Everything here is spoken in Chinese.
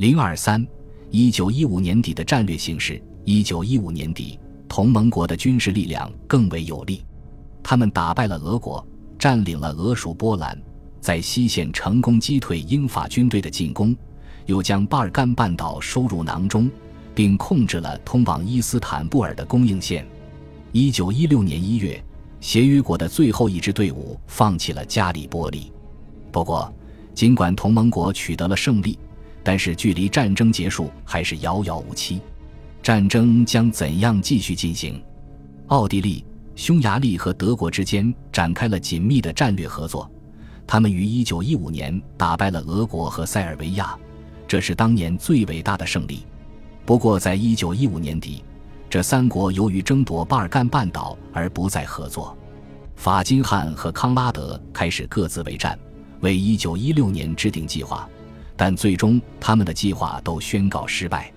零二三，一九一五年底的战略形势。一九一五年底，同盟国的军事力量更为有力，他们打败了俄国，占领了俄属波兰，在西线成功击退英法军队的进攻，又将巴尔干半岛收入囊中，并控制了通往伊斯坦布尔的供应线。一九一六年一月，协约国的最后一支队伍放弃了加里波利。不过，尽管同盟国取得了胜利，但是距离战争结束还是遥遥无期。战争将怎样继续进行？奥地利、匈牙利和德国之间展开了紧密的战略合作。他们于1915年打败了俄国和塞尔维亚，这是当年最伟大的胜利。不过，在1915年底，这三国由于争夺巴尔干半岛而不再合作。法金汉和康拉德开始各自为战，为1916年制定计划，但最终他们的计划都宣告失败。